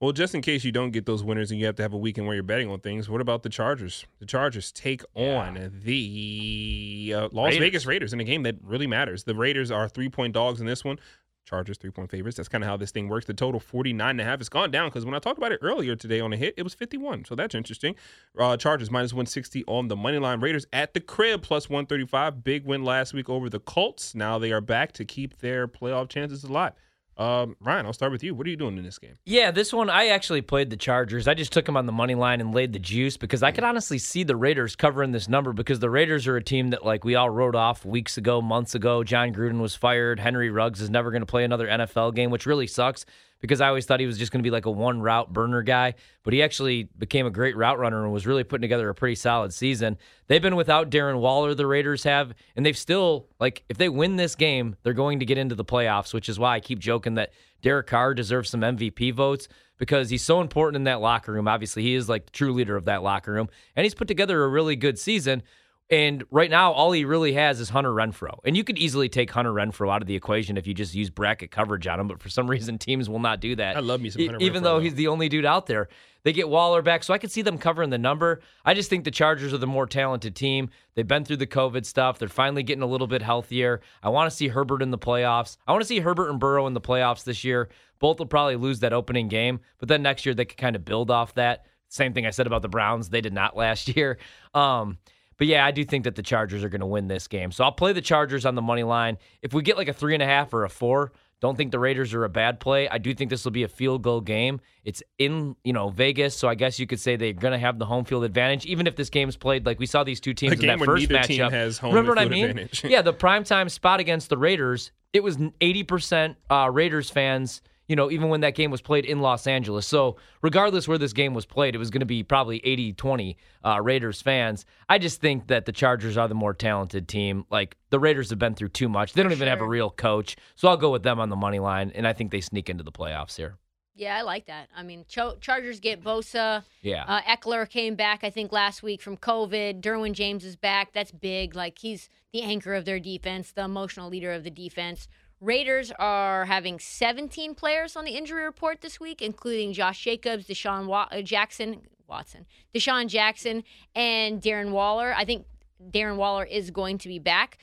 Well, just in case you don't get those winners and you have to have a weekend where you're betting on things, what about the Chargers? The Chargers take Yeah. on the uh, Las Raiders. Vegas Raiders in a game that really matters. The Raiders are three point dogs in this one. Chargers three point favorites. That's kind of how this thing works. The total 49 and a half. It's gone down because when I talked about it earlier today on a hit, it was 51. So that's interesting. Uh, Chargers minus 160 on the money line. Raiders at the crib plus 135. Big win last week over the Colts. Now they are back to keep their playoff chances alive. Um, Ryan, I'll start with you. What are you doing in this game? Yeah, this one I actually played the Chargers. I just took them on the money line and laid the juice because I could honestly see the Raiders covering this number because the Raiders are a team that like we all wrote off weeks ago, months ago. Jon Gruden was fired. Henry Ruggs is never going to play another NFL game, which really sucks because I always thought he was just going to be like a one route burner guy, but he actually became a great route runner and was really putting together a pretty solid season. They've been without Darren Waller, the Raiders have, and they've still like if they win this game, they're going to get into the playoffs, which is why I keep joking that Derek Carr deserves some MVP votes because he's so important in that locker room. Obviously, he is like the true leader of that locker room, and he's put together a really good season. And right now, all he really has is Hunter Renfrow. And you could easily take Hunter Renfrow out of the equation if you just use bracket coverage on him. But for some reason, teams will not do that. I love me some Hunter Even though. he's the only dude out there. They get Waller back, so I could see them covering the number. I just think the Chargers are the more talented team. They've been through the COVID stuff. They're finally getting a little bit healthier. I want to see Herbert in the playoffs. I want to see Herbert and Burrow in the playoffs this year. Both will probably lose that opening game, but then next year they could kind of build off that. Same thing I said about the Browns. They did not last year. Um, but yeah, I do think that the Chargers are going to win this game. So I'll play the Chargers on the money line. If we get like a three and a half or a four, don't think the Raiders are a bad play. I do think this will be a field goal game. It's in, you know, Vegas, so I guess you could say they're going to have the home field advantage, even if this game's played like we saw these two teams in that first matchup. has home Remember what I mean? yeah, the primetime spot against the Raiders, it was 80% uh, Raiders fans, you know, even when that game was played in Los Angeles. So, regardless where this game was played, it was going to be probably 80 20 uh, Raiders fans. I just think that the Chargers are the more talented team. Like, the Raiders have been through too much. They don't even have a real coach. So, I'll go with them on the money line, and I think they sneak into the playoffs here. Yeah, I like that. I mean, Cho- Chargers get Bosa. Yeah. Uh, Ekeler came back, I think, last week from COVID. Derwin James is back. That's big. Like, he's the anchor of their defense, the emotional leader of the defense. Raiders are having 17 players on the injury report this week, including Josh Jacobs, Deshaun Wa- uh, Jackson, Watson, DeSean Jackson, and Darren Waller. I think Darren Waller is going to be back.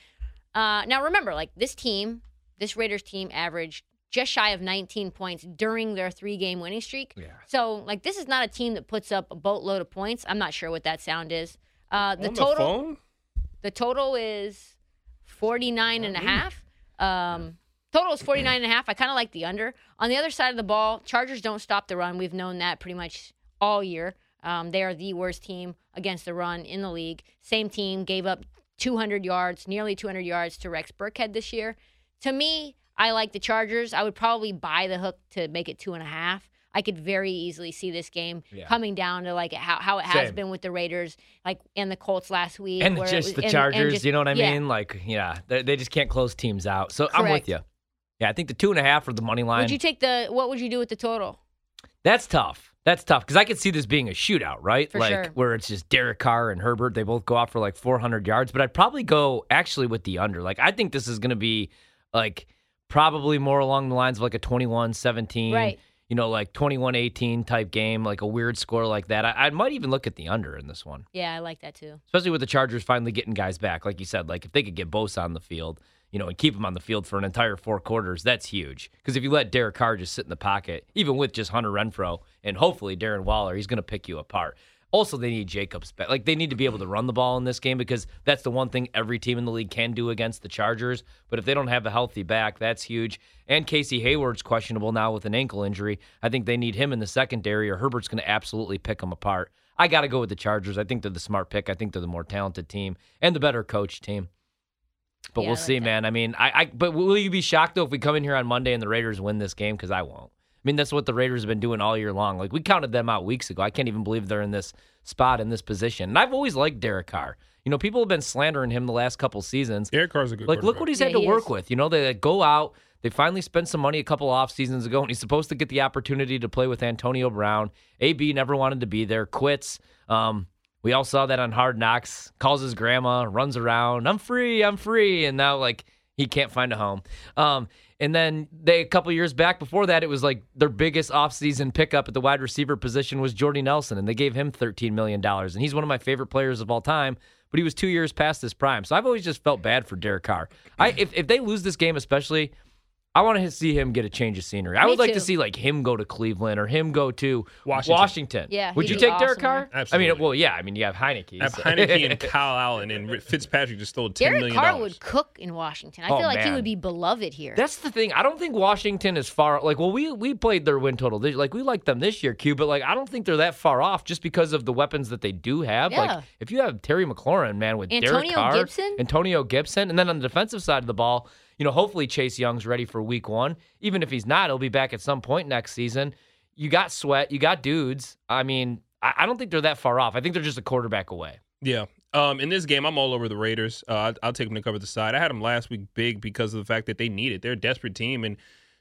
Uh, now, remember, like, this team, this Raiders team averaged just shy of 19 points during their three game winning streak. Yeah. So, like, this is not a team that puts up a boatload of points. I'm not sure what that sound is. Uh, the total the phone? the total is 49 and a half. Um, total is 49 and a half. I kind of like the under. On the other side of the ball, Chargers don't stop the run. We've known that pretty much all year. Um, they are the worst team against the run in the league. Same team gave up 200 yards, nearly 200 yards to Rex Burkhead this year. To me, I like the Chargers. I would probably buy the hook to make it two and a half. I could very easily see this game Yeah. coming down to like how, how it has Same. been with the Raiders, like and the Colts last week, and just was- the and- and Chargers, just- you know what I yeah. mean? Like, yeah, they, they just can't close teams out. So I'm with you. Yeah, I think the two and a half or the money line. Would you take the? What would you do with the total? That's tough. That's tough because I could see this being a shootout, right? For like sure. where it's just Derek Carr and Herbert. They both go out for like 400 yards, but I'd probably go actually with the under. Like I think this is going to be like probably more along the lines of like a 21-17, Right. you know, like 21-18 type game, like a weird score like that. I, I might even look at the under in this one, Yeah, I like that too. especially with the Chargers finally getting guys back. Like you said, like if they could get Bosa on the field, you know, and keep him on the field for an entire four quarters, that's huge. Because if you let Derek Carr just sit in the pocket, even with just Hunter Renfrow and hopefully Darren Waller, he's going to pick you apart. Also, they need Jacobs back. Like they need to be able to run the ball in this game because that's the one thing every team in the league can do against the Chargers. But if they don't have a healthy back, that's huge. And Casey Hayward's questionable now with an ankle injury. I think they need him in the secondary, or Herbert's going to absolutely pick them apart. I got to go with the Chargers. I think they're the smart pick. I think they're the more talented team and the better coach team. But Yeah, we'll like see, that. man. I mean, I, I but will you be shocked though if we come in here on Monday and the Raiders win this game? Because I won't. I mean, that's what the Raiders have been doing all year long. Like we counted them out weeks ago. I can't even believe they're in this spot in this position. And I've always liked Derek Carr. You know, people have been slandering him the last couple seasons. Derek Carr's a good Like, look what he's Yeah, had to he work is. with. You know, they like, go out. They finally spent some money a couple off seasons ago, and he's supposed to get the opportunity to play with Antonio Brown. AB never wanted to be there, quits. Um, we all saw that on Hard Knocks. Calls his grandma, runs around. I'm free. I'm free. And now, like, he can't find a home. Um, And then they a couple years back before that, it was like their biggest offseason pickup at the wide receiver position was Jordy Nelson, and they gave him $13 million. And he's one of my favorite players of all time, but he was two years past his prime. So I've always just felt bad for Derek Carr. I if, if they lose this game, especially, I want to see him get a change of scenery. I Me would like too. to see like him go to Cleveland or him go to Washington. Washington. Yeah, Would he'd you be take Derek awesome Carr? there. Absolutely. I mean, well, yeah. I mean, you have Heinicke. Have so- Heinicke and Kyle Allen and Fitzpatrick just stole ten Derek million Carr dollars. would cook in Washington. I Oh, feel like he would be beloved here. That's the thing. I don't think Washington is far. Like, well, we we played their win total. This, like, we like them this year, Q. But like, I don't think they're that far off just because of the weapons that they do have. Yeah. Like, if you have Terry McLaurin, man, with Derek Antonio Carr, Gibson? Antonio Gibson, and then on the defensive side of the ball, you know, hopefully Chase Young's ready for Week One. Even if he's not, he'll be back at some point next season. You got Sweat, you got dudes. I mean, I, I don't think they're that far off. I think they're just a quarterback away. Yeah. Um, in this game, I'm all over the Raiders. Uh, I'll, I'll take them to cover the side. I had them last week big because of the fact that they need it. They're a desperate team, and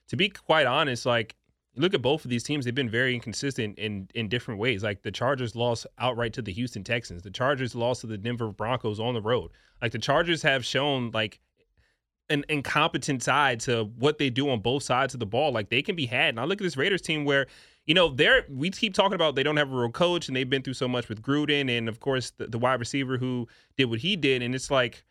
to be quite honest, like look at both of these teams, they've been very inconsistent in in different ways. Like the Chargers lost outright to the Houston Texans. The Chargers lost to the Denver Broncos on the road. Like the Chargers have shown like an incompetent side to what they do on both sides of the ball. Like they can be had. And I look at this Raiders team where, you know, they're we keep talking about they don't have a real coach and they've been through so much with Gruden and of course the, the wide receiver who did what he did. And it's like,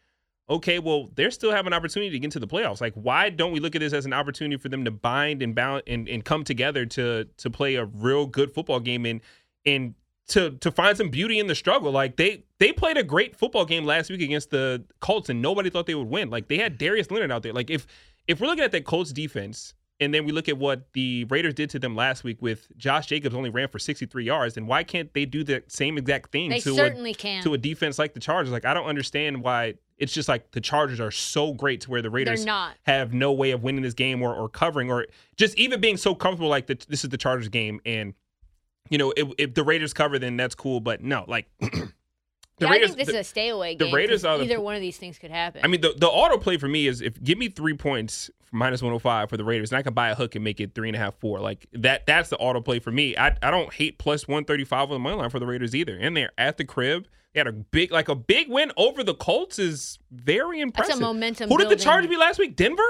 okay, well, they're still have an opportunity to get into the playoffs. Like, why don't we look at this as an opportunity for them to bind and bound and, and come together to to play a real good football game and and to to find some beauty in the struggle. Like they they played a great football game last week against the Colts and nobody thought they would win. Like they had Darius Leonard out there. Like if if we're looking at that Colts defense and then we look at what the Raiders did to them last week with Josh Jacobs only ran for 63 yards, then why can't they do the same exact thing they to a, certainly can. to a defense like the Chargers? Like I don't understand why it's just like the Chargers are so great to where the Raiders not. have no way of winning this game or, or covering or just even being so comfortable like that this is the Chargers game and you know if, if the Raiders cover then that's cool but no like the yeah, Raiders I think this the- is a stay away the Raiders are the- either one of these things could happen. I mean the the auto play for me is if give me three points minus 105 for the Raiders and I can buy a hook and make it three and a half four like that that's the auto play for me. I, I don't hate plus 135 on the money line for the Raiders either and they're at the crib. They had a big like a big win over the Colts is very impressive. momentum who did the building- Chargers beat last week? Denver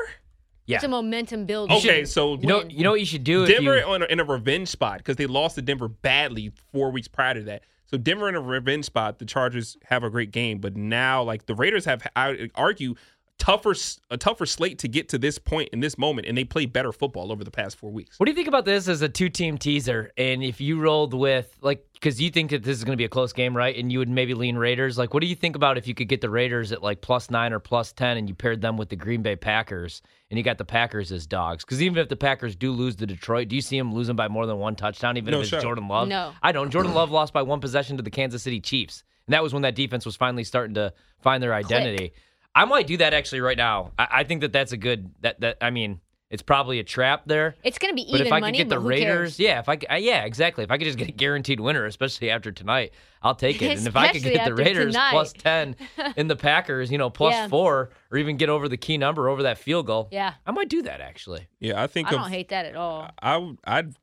Yeah. it's a momentum build. okay so You know, you know what you should do if Denver you on a, in a revenge spot because they lost to Denver badly four weeks prior to that. So Denver in a revenge spot. The Chargers have a great game, but now like the Raiders have, I would argue, tougher a tougher slate to get to this point in this moment, and they play better football over the past four weeks. What do you think about this as a two-team teaser? And if you rolled with like, because you think that this is going to be a close game, right? And you would maybe lean Raiders. Like, what do you think about if you could get the Raiders at like plus nine or plus ten, and you paired them with the Green Bay Packers, and you got the Packers as dogs? Because even if the Packers do lose to Detroit, do you see them losing by more than one touchdown? Even No if it's shot. Jordan Love? No. I don't. Jordan Love lost by one possession to the Kansas City Chiefs, and that was when that defense was finally starting to find their identity. I might do that actually right now. I, I think that that's a good. That that I mean, it's probably a trap there. it's going to be But even if I money. could get the but who Raiders, cares? yeah, if I, uh, yeah, exactly. If I could just get a guaranteed winner, especially after tonight, I'll take it. And if I could get the Raiders tonight. plus ten in the Packers, you know, plus Yeah. four, or even get over the key number over that field goal, Yeah, I might do that actually. Yeah, I think I of, don't hate that at all. I would- I'd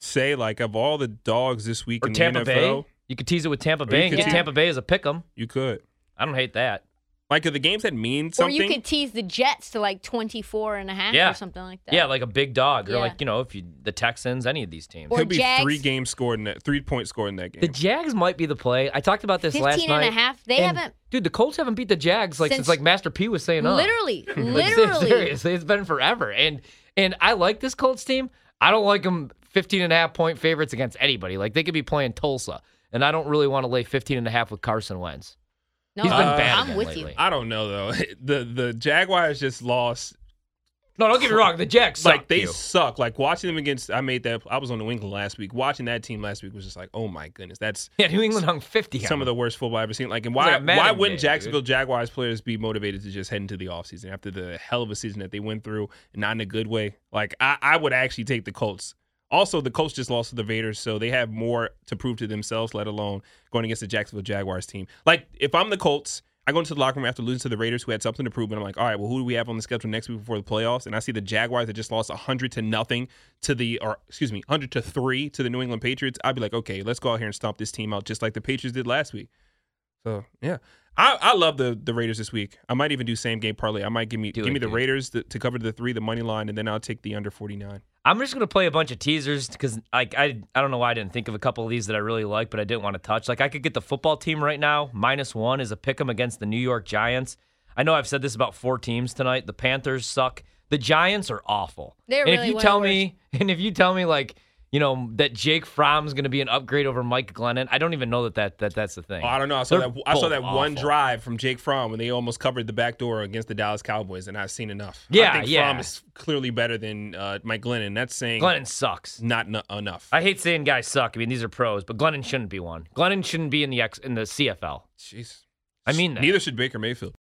say like of all the dogs this week Or in Tampa the NFL, Bay, you could tease it with Tampa Bay and get tease- Tampa Bay as a pick 'em. you could I don't hate that. Like if the games that mean something. Or you could tease the Jets to like 24 and a half Yeah. or something like that. Yeah, like a big dog, or like you know, if you the Texans, any of these teams. Or Could be Jags. three games scored in that three points scored in that game. the Jags might be the play. I talked about this 15 last and night. And a half. They and, haven't Dude, the Colts haven't beat the Jags like since, Since- like Master P was saying. up. literally, Like, literally. seriously, it's been forever. And and I like this Colts team. I don't like them 15 and a half point favorites against anybody. Like they could be playing Tulsa. And I don't really want to lay 15 and a half with Carson Wentz. No, He's been Uh, bad I'm with lately. you. I don't know though. The the Jaguars just lost No, don't get me wrong. The Jags like they you. suck. Like watching them against, I made that. I was on New England last week. Watching that team last week was just like, oh my goodness, that's Yeah, New England hung 50. some of the worst football I've ever seen. Like, and why like why wouldn't game, Jacksonville Jaguars players be motivated to just head into the offseason after the hell of a season that they went through, and not in a good way? Like, I, I would actually take the Colts. Also, the Colts just lost to the Raiders, so they have more to prove to themselves, let alone going against the Jacksonville Jaguars team. Like, if I'm the Colts, I go into the locker room after losing to the Raiders, who had something to prove, and I'm like, all right, well, who do we have on the schedule next week before the playoffs? And I see the Jaguars that just lost 100 to nothing to the, or excuse me, 100 to three to the New England Patriots. I'd be like, okay, let's go out here and stomp this team out, just like the Patriots did last week. So yeah, I, I love the the Raiders this week. I might even do same game parlay. I might give me Do give it, me the dude. Raiders to, to cover the three, the money line, and then I'll take the under forty nine. I'm just gonna play a bunch of teasers because like I I don't know why I didn't think of a couple of these that I really like, but I didn't want to touch. Like I could get the football team right now minus one is a pick 'em against the New York Giants. I know I've said this about four teams tonight. The Panthers suck. The Giants are awful. They're and really if you tell me, and if you tell me like you know that Jake Fromm's going to be an upgrade over Mike Glennon, I don't even know that, that that that's the thing. Oh, I don't know. I saw They're that. I saw that one drive from Jake Fromm when they almost covered the back door against the Dallas Cowboys, and I've seen enough. Yeah, I think yeah. Fromm is clearly better than uh, Mike Glennon. That's saying Glennon sucks. not n- enough. I hate saying guys suck. I mean these are pros, but Glennon shouldn't be one. Glennon shouldn't be in the X in the CFL. Jeez. I mean that. Neither should Baker Mayfield.